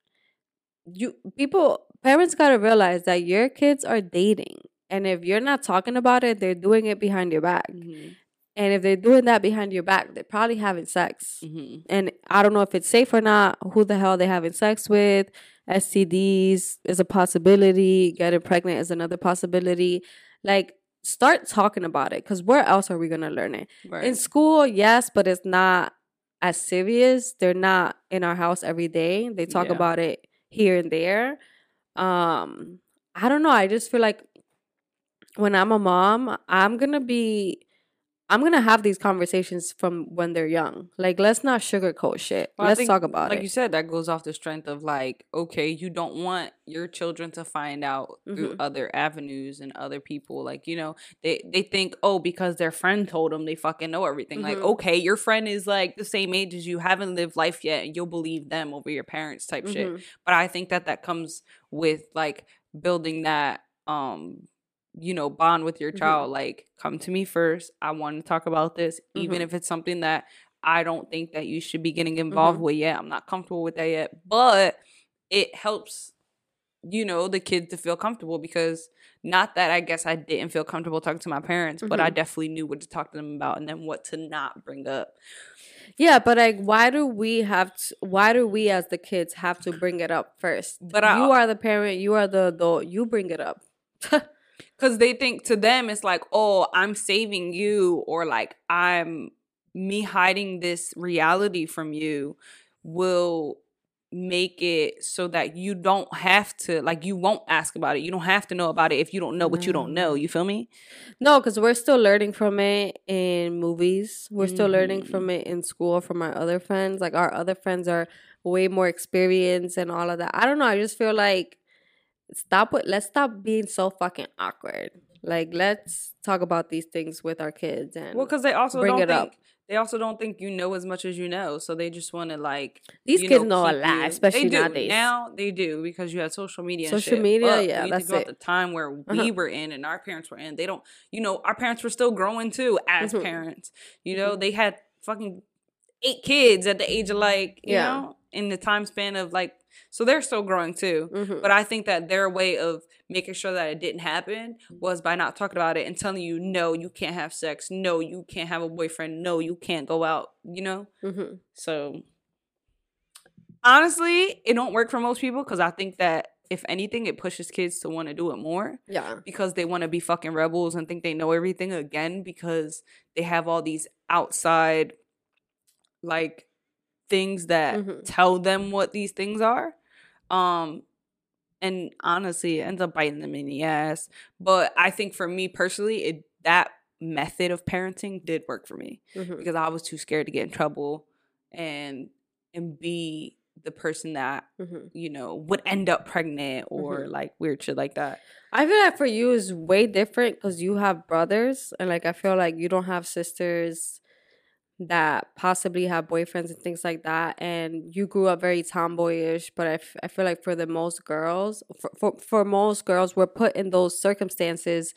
you people parents gotta realize that your kids are dating. And if you're not talking about it, they're doing it behind your back. Mm-hmm. And if they're doing that behind your back, they're probably having sex. Mm-hmm. And I don't know if it's safe or not. Who the hell they having sex with? STDs is a possibility. Getting pregnant is another possibility. Like, start talking about it because where else are we going to learn it? Right. In school, yes, but it's not as serious. They're not in our house every day. They talk Yeah. about it here and there. Um, I don't know. I just feel like when I'm a mom, I'm gonna be I'm gonna have these conversations from when they're young. Like, let's not sugarcoat shit. Well, let's think, talk about like it. Like you said, that goes off the strength of like, okay, you don't want your children to find out through Mhm. other avenues and other people. Like, you know, they they think, oh, because their friend told them, they fucking know everything. Like, Mhm. okay, your friend is like the same age as you, haven't lived life yet, and you'll believe them over your parents type shit. Mhm. But I think that that comes with like building that um you know bond with your Mhm. child like come to me first i want to talk about this even Mhm. if it's something that i don't think that you should be getting involved Mhm. with yet i'm not comfortable with that yet but it helps you know the kid to feel comfortable because not that i guess i didn't feel comfortable talking to my parents but i Mhm. definitely knew what to talk to them about and then what to not bring up Yeah, but like, why do we have to? Why do we as the kids have to bring it up first? But I- you are the parent. You are the adult. You bring it up. because they think to them it's like oh i'm saving you or like i'm me hiding this reality from you will make it so that you don't have to like you won't ask about it you don't have to know about it if you don't know what you don't know mm. you feel me No, because we're still learning from it in movies. We're still learning from mm-hmm. it in school from our other friends. Like our other friends are way more experienced and all of that. I don't know. I just feel like stop with let's stop being so fucking awkward. Like let's talk about these things with our kids and well because they also bring don't it think up. they also don't think you know as much as you know so they just want to like these kids know, a lot, you- especially they do. nowadays. Now they do because you have social media. Social media, But yeah, that's about it. the time where we Uh-huh. were in and our parents were in. They don't, you know, our parents were still growing too as Mhm. parents. You know, they had fucking eight kids at the age of like, you Yeah. know, in the time span of like, so they're still growing too. Mhm. But I think that their way of making sure that it didn't happen was by not talking about it and telling you, no, you can't have sex. No, you can't have a boyfriend. No, you can't go out, you know? Mhm. So honestly, it don't work for most people because I think that if anything, it pushes kids to want to do it more Yeah. because they want to be fucking rebels and think they know everything again because they have all these outside like things that Mhm. tell them what these things are. Um and honestly, it ends up biting them in the ass. But I think for me personally, it that method of parenting did work for me Mhm. because I was too scared to get in trouble and and be the person that Mhm. you know would end up pregnant or Mhm. like weird shit like that. I feel like for you is way different because you have brothers, and like I feel like you don't have sisters that possibly have boyfriends and things like that. And you grew up very tomboyish, but I, f- I feel like for the most girls, for, for for most girls, we're put in those circumstances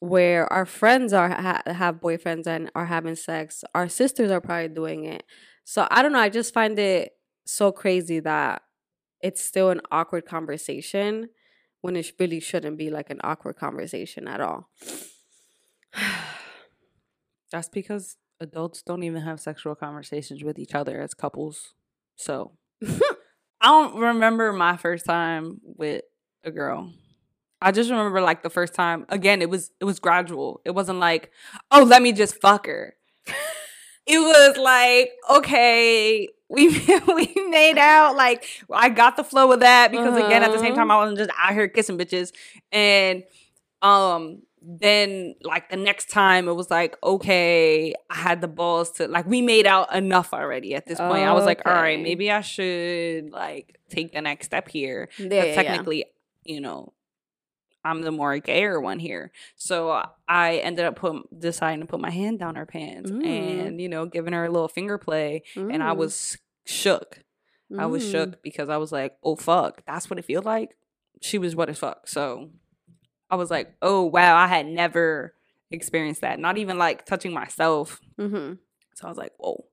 where our friends are ha- have boyfriends and are having sex. Our sisters are probably doing it. So I don't know. I just find it so crazy that it's still an awkward conversation when it really shouldn't be like an awkward conversation at all. That's because adults don't even have sexual conversations with each other as couples. So I don't remember my first time with a girl. I just remember like the first time. Again, it was it was gradual. It wasn't like, oh, let me just fuck her. it was like, okay, we we made out. Like I got the flow of that because again, at the same Uh-huh. time, I wasn't just out here kissing bitches. And um, then like the next time it was like okay i had the balls to like we made out enough already at this point i was like all right maybe i should like take the next step here Yeah, but yeah, yeah. technically you know i'm the more gayer one here so i ended up put, deciding to put my hand down her pants Mm. and you know giving her a little finger play and i Mm. was shook i was Mm. shook because i was like oh fuck that's what it feels like she was what as fuck so i was like oh wow i had never experienced that not even like touching myself Mm-hmm. so i was like whoa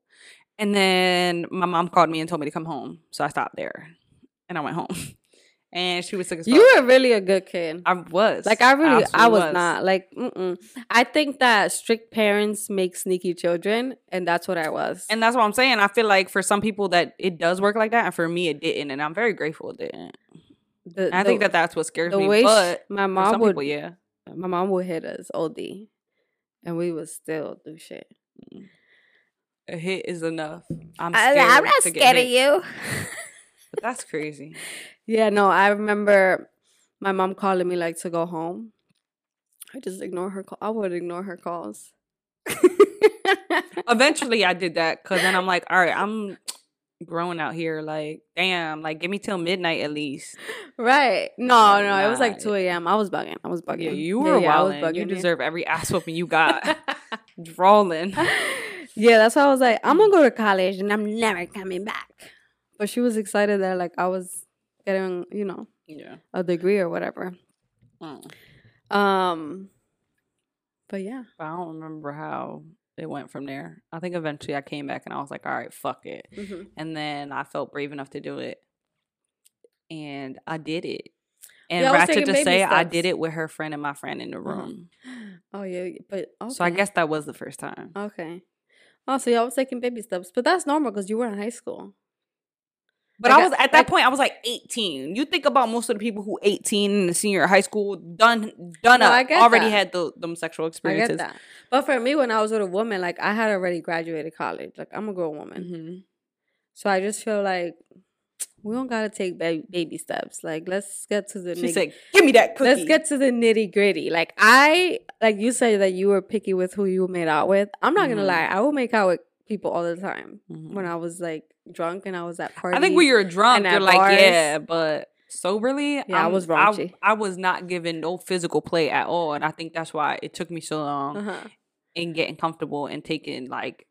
and then my mom called me and told me to come home so i stopped there and i went home and she was sick as fuck. You were really a good kid. i was Like I really, I absolutely was, not. Like, mm-mm. I think that strict parents make sneaky children, and that's what I was. and that's what i'm saying i feel like for some people that it does work like that and for me it didn't and i'm very grateful it didn't the, I think that that's what scares the me. way But my mom would, people, yeah. my mom would hit us OD, and we would still do shit. Mm. A hit is enough. I'm I- scared. I'm not scared of you. But that's crazy. Yeah, no, I remember my mom calling me like to go home. I just ignore her call. I would ignore her calls. Eventually, I did that because then I'm like, all right, I'm growing out here. Like, damn, like give me till midnight at least. right. No, no, it was like 2 a.m. I was bugging. I was bugging. Yeah, you were yeah, was wilding. You deserve every ass whooping you got. Drawling. yeah, that's why I was like, I'm gonna go to college and I'm never coming back. But she was excited that like I was getting, you know, Yeah. a degree or whatever. Mm. Um, but yeah, I don't remember how it went from there. I think eventually I came back and I was like, all right, fuck it. And then I felt brave enough to do it. And I did it. And Yeah, ratchet to say, I did it with her friend and my friend in the Uh-huh. room. oh yeah, but okay. So I guess that was the first time. okay. Oh, so y'all was taking baby steps, but that's normal because you were in high school. But Like, I was at that like- point, I was like 18. You think about most of the people who 18 in the senior high school done done No, I up, already that. had the, them sexual experiences. But for me, when I was with a woman, like I had already graduated college. Like I'm a grown woman, Mhm. so I just feel like we don't gotta take ba- baby steps. Like let's get to the She nitty- said, "Give me that cookie." let's get to the nitty gritty. Like I, like you said that you were picky with who you made out with. I'm not gonna Mhm. lie, I will make out with people all the time Mhm. when I was like drunk and I was at parties. I think when you're drunk, you're like, bars. yeah, but soberly, Yeah, I was raunchy. I, was not given no physical play at all, and I think that's why it took me so long uh-huh. in getting comfortable and taking like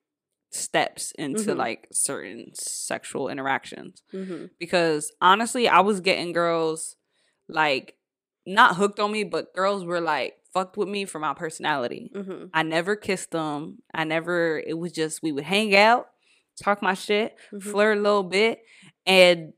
steps into Mhm. like certain sexual interactions. hmm Because honestly, I was getting girls like not hooked on me, but girls were like fucked with me for my personality. hmm I never kissed them. I never. It was just we would hang out, talk my shit, Mhm. flirt a little bit, and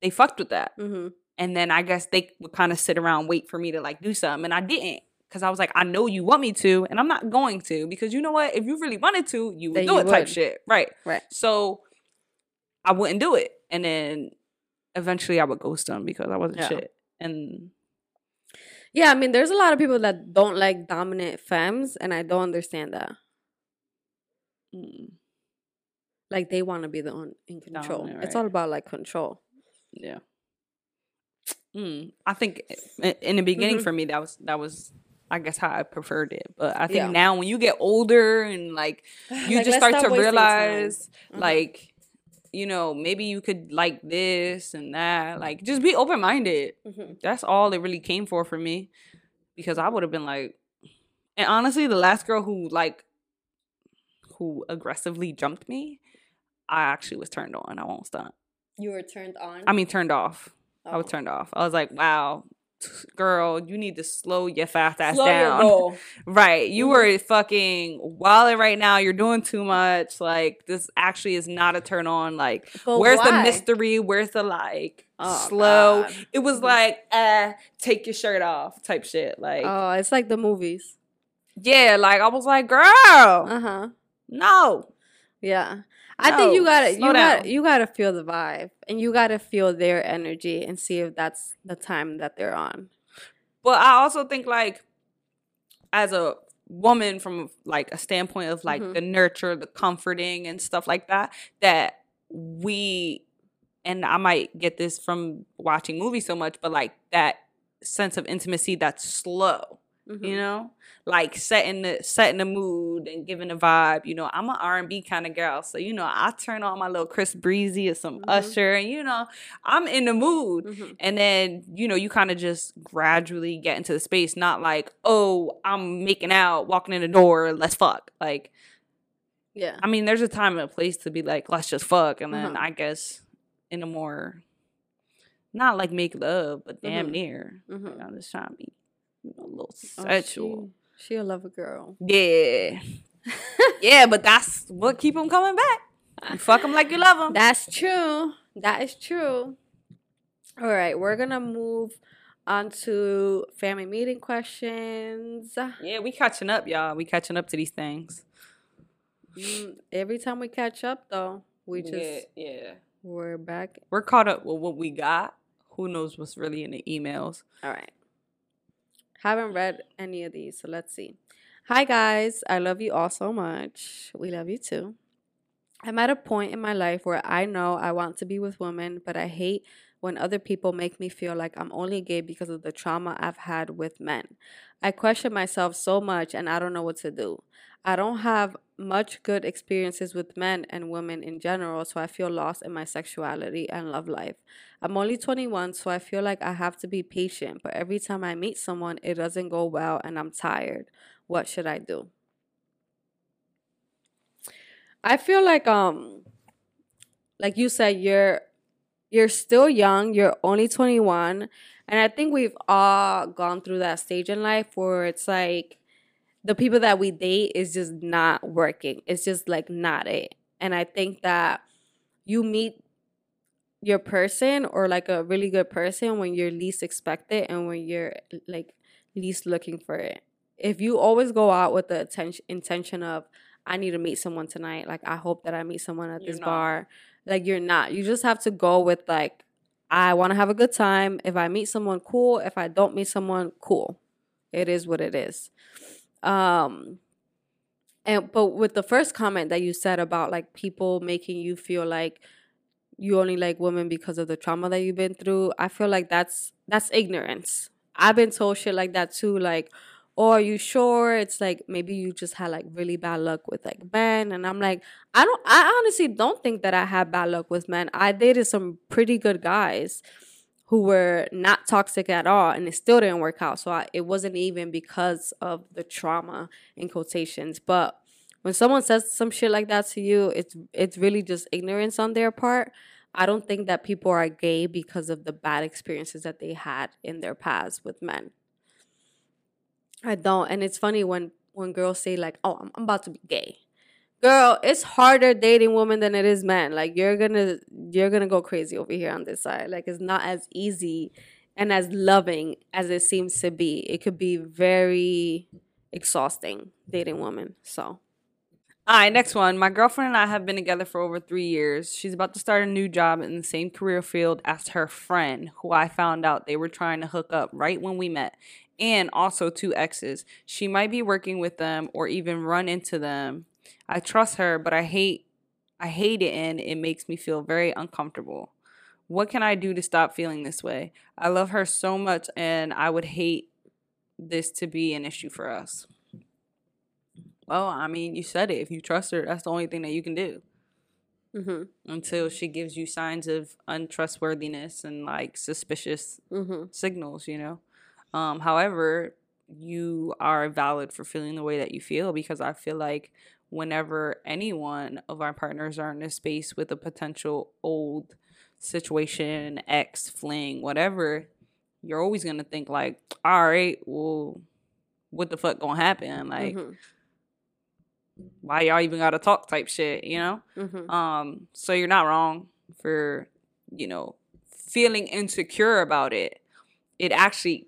they fucked with that. hmm And then I guess they would kind of sit around wait for me to like do something, and I didn't because I was like, I know you want me to, and I'm not going to because you know what? If you really wanted to, you would Then do you it. Type shit, right? Right. So I wouldn't do it, and then eventually I would ghost them because I wasn't Yeah. shit. And Yeah, I mean, there's a lot of people that don't like dominant femmes, and I don't understand that. mm, Like they want to be the one in control. Dominant, It's all about like control. yeah. Mm, I think in the beginning Mhm. for me that was that was I guess how I preferred it, but I think Yeah. now when you get older and like you Like, just start to realize Mhm. like you know maybe you could like this and that like just be open-minded Mhm. that's all it really came for for me because i would have been like and honestly the last girl who like who aggressively jumped me i actually was turned on i won't stunt You were turned on. i mean turned off i was Oh. turned off i was like wow girl you need to slow your fast ass Slow down. Right. You Mhm. were fucking wilding right now. You're doing too much. Like this actually is not a turn on. Like But where's the mystery? Where's the like Oh, slow? God. It was Mhm. like, uh, take your shirt off type shit. Like Oh, it's like the movies. yeah, like I was like, girl, Uh huh. no. Yeah. I think you gotta you got down. you gotta feel the vibe and you gotta feel their energy and see if that's the time that they're on. But I also think like as a woman from like a standpoint of like Mhm. the nurture, the comforting and stuff like that, that we and I might get this from watching movies so much, but like that sense of intimacy that's slow. Mhm. you know, like setting the setting the mood and giving a vibe. You know, I'm an R and B kind of girl, so you know, I turn on my little Chris Breezy or some Mhm. Usher, and you know, I'm in the mood. Mhm. And then, you know, you kind of just gradually get into the space, not like, oh, I'm making out, walking in the door, let's fuck. Like, Yeah. I mean, there's a time and a place to be like, let's just fuck. And then Uh-huh. I guess in a more, not like make love, but damn Mhm. near. Like, I'm just trying to be you know, a little Oh, sexual. She, she a lover girl. Yeah. yeah, but that's what keep them coming back. You fuck them like you love them. That's true. That is true. All right, we're gonna move on to family meeting questions. yeah, we catching up, y'all. We catching up to these things. Mm, every time we catch up, though, we just yeah, yeah. we're back. We're caught up with what we got. Who knows what's really in the emails? All right. Haven't read any of these, so let's see. Hi guys, I love you all so much. We love you too. I'm at a point in my life where I know I want to be with women, but I hate when other people make me feel like I'm only gay because of the trauma I've had with men. I question myself so much and I don't know what to do. I don't have much good experiences with men and women in general, so I feel lost in my sexuality and love life. I'm only 21, so I feel like I have to be patient, but every time I meet someone, it doesn't go well and I'm tired. What should I do? I feel like um like you said you're you're still young, you're only 21, and I think we've all gone through that stage in life where it's like the people that we date is just not working. It's just like not it. And I think that you meet your person or like a really good person when you're least expected and when you're like least looking for it. If you always go out with the attention intention of I need to meet someone tonight, like I hope that I meet someone at You're this not. bar, like you're not. You just have to go with like I want to have a good time. If I meet someone cool, if I don't meet someone cool. It is what it is. Um and but with the first comment that you said about like people making you feel like you only like women because of the trauma that you've been through, I feel like that's that's ignorance. I've been told shit like that too, like, oh, are you sure? It's like maybe you just had like really bad luck with like men. And I'm like, I don't I honestly don't think that I had bad luck with men. I dated some pretty good guys who were not toxic at all and it still didn't work out. So I, it wasn't even because of the trauma in quotations. But when someone says some shit like that to you, it's it's really just ignorance on their part. I don't think that people are gay because of the bad experiences that they had in their past with men. I don't, and it's funny when when girls say like, "Oh, I'm, I'm about to be gay." Girl, it's harder dating women than it is men. Like you're gonna you're gonna go crazy over here on this side. Like it's not as easy and as loving as it seems to be. It could be very exhausting dating women. So All right, next one. My girlfriend and I have been together for over three years. She's about to start a new job in the same career field as her friend, who I found out they were trying to hook up right when we met, and also two exes. She might be working with them or even run into them. I trust her, but I hate I hate it and it makes me feel very uncomfortable. What can I do to stop feeling this way? I love her so much and I would hate this to be an issue for us. Well, I mean, you said it. If you trust her, that's the only thing that you can do mhm until she gives you signs of untrustworthiness and like suspicious mhm signals, you know. Um, however, you are valid for feeling the way that you feel because I feel like whenever any one of our partners are in a space with a potential old situation, ex, fling, whatever, you're always gonna think like, all right, well, what the fuck gonna happen? Like, mhm why y'all even gotta talk type shit, you know? mhm Um, so you're not wrong for, you know, feeling insecure about it. It actually,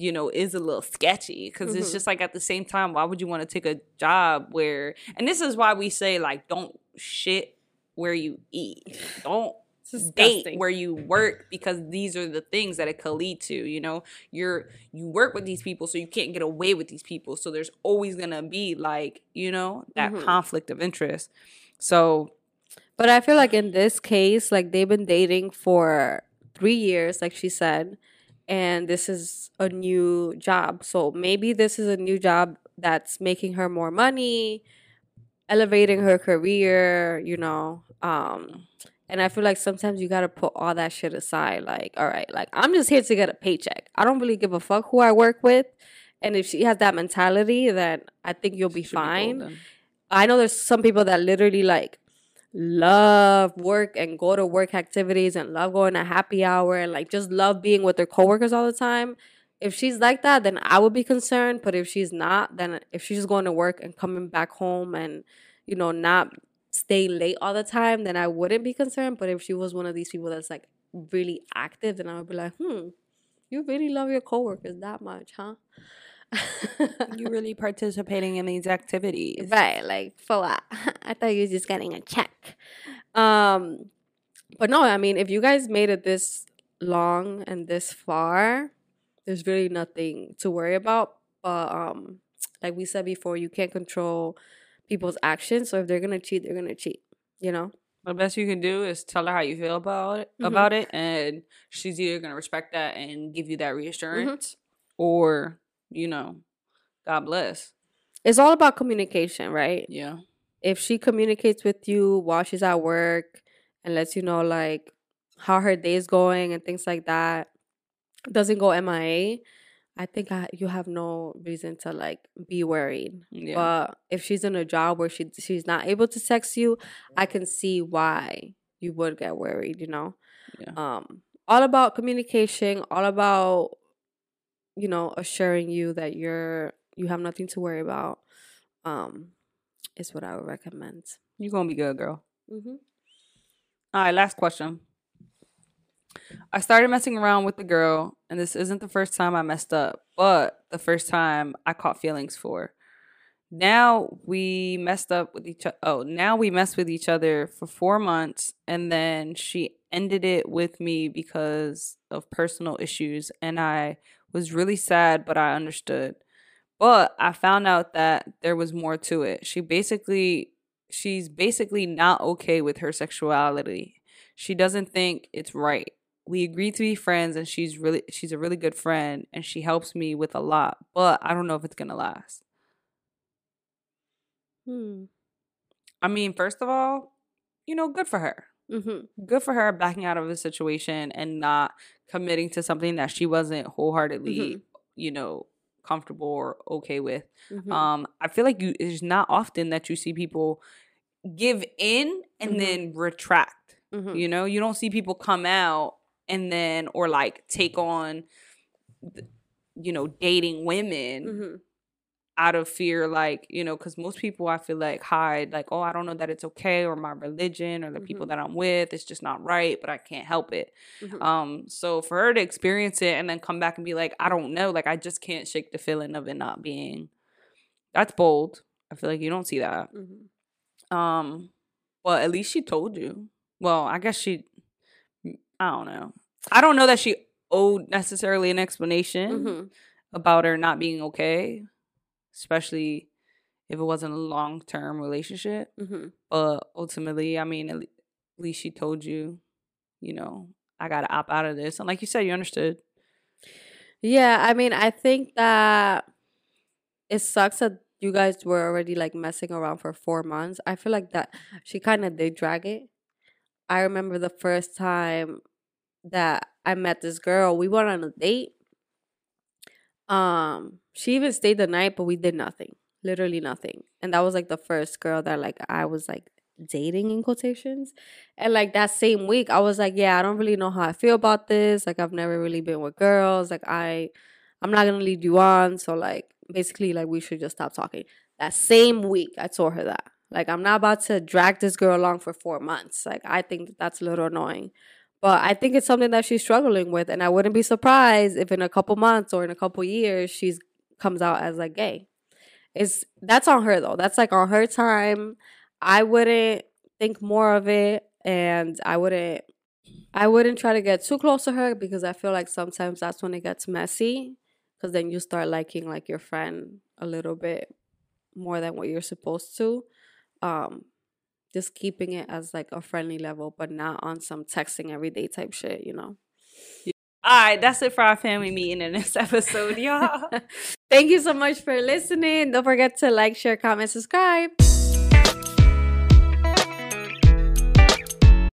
you know, is a little sketchy because it's Mhm. just like at the same time, why would you want to take a job where, and this is why we say, like, don't shit where you eat. Don't It's date where you work because these are the things that it could lead to you know you're you work with these people so you can't get away with these people so there's always gonna be like you know that Mhm. conflict of interest so But I feel like in this case, like they've been dating for three years, like she said, and this is a new job. So maybe this is a new job that's making her more money, elevating her career, you know. Um and I feel like sometimes you got to put all that shit aside like all right, like I'm just here to get a paycheck. I don't really give a fuck who I work with. And if she has that mentality, then I think you'll be be fine. golden. I know there's some people that literally like love work and go to work activities and love going to happy hour and like just love being with their coworkers all the time. If she's like that, then I would be concerned. But if she's not, then if she's just going to work and coming back home and, you know, not stay late all the time, then I wouldn't be concerned. But if she was one of these people that's like really active, then I would be like, hmm, you really love your coworkers that much, huh? You really participating in these activities. Right, like for what? I thought you was just getting a check. Um, but no, I mean, if you guys made it this long and this far, there's really nothing to worry about. But um, like we said before, you can't control people's actions. So if they're gonna cheat, they're gonna cheat. You know. The best you can do is tell her how you feel about it, Mhm. about it, and she's either gonna respect that and give you that reassurance, or you know, God bless. It's all about communication, right? Yeah, if she communicates with you while she's at work and lets you know like how her day is going and things like that doesn't go mia i think I, you have no reason to like be worried yeah. but if she's in a job where she she's not able to text you i can see why you would get worried you know Yeah. um all about communication all about you know assuring you that you're you have nothing to worry about um is what i would recommend you gonna be good, girl. mm-hmm. All right, last question. I started messing around with the girl, and this isn't the first time I messed up, but the first time I caught feelings for. Now we messed up with each other. Oh, now we messed with each other for four months, and then she ended it with me because of personal issues, and I was really sad, but I understood. But I found out that there was more to it. She basically she's basically not okay with her sexuality. She doesn't think it's right. We agreed to be friends and she's really she's a really good friend and she helps me with a lot, but I don't know if it's going to last. Hmm. I mean, first of all, you know, good for her. Mm-hmm. Good for her backing out of the situation and not committing to something that she wasn't wholeheartedly, Mhm. you know, comfortable or okay with. Mm-hmm. Um, I feel like you it's not often that you see people give in and Mhm. then retract. mm-hmm. You know, you don't see people come out and then or like take on you know, dating women Mm-hmm. Out of fear like, you know, cuz most people I feel like hide like, "Oh, I don't know that it's okay or my religion or the people Mhm. that I'm with, it's just not right, but I can't help it." Mhm. Um, so for her to experience it and then come back and be like, I don't know, like I just can't shake the feeling of it not being that's bold. I feel like you don't see that. Mm-hmm. Um, but at least she told you. Well, I guess she I don't know. I don't know that she owed necessarily an explanation Mm-hmm. about her not being okay, especially if it wasn't a long term relationship. Mm-hmm. But ultimately, I mean, at least she told you, you know, I gotta opt out of this. And like you said, you understood. Yeah, I mean, I think that it sucks that you guys were already like messing around for four months. I feel like that she kind of did drag it. I remember the first time that I met this girl, we went on a date. Um, she even stayed the night, but we did nothing, literally nothing. And that was like the first girl that like I was like dating in quotations. And like that same week, I was like, yeah, I don't really know how I feel about this. Like I've never really been with girls. Like I, I'm not gonna lead you on. So like basically, like we should just stop talking. That same week, I told her that. Like I'm not about to drag this girl along for four months. Like I think that that's a little annoying. But I think it's something that she's struggling with, and I wouldn't be surprised if in a couple months or in a couple years she's comes out as like gay. It's that's on her though. That's like on her time. I wouldn't think more of it, and I wouldn't. I wouldn't try to get too close to her because I feel like sometimes that's when it gets messy. Because then you start liking like your friend a little bit more than what you're supposed to. Um, just keeping it as like a friendly level, but not on some texting everyday type shit, you know. All right, that's it for our family meeting in this episode, y'all. Thank you so much for listening. Don't forget to like, share, comment, subscribe.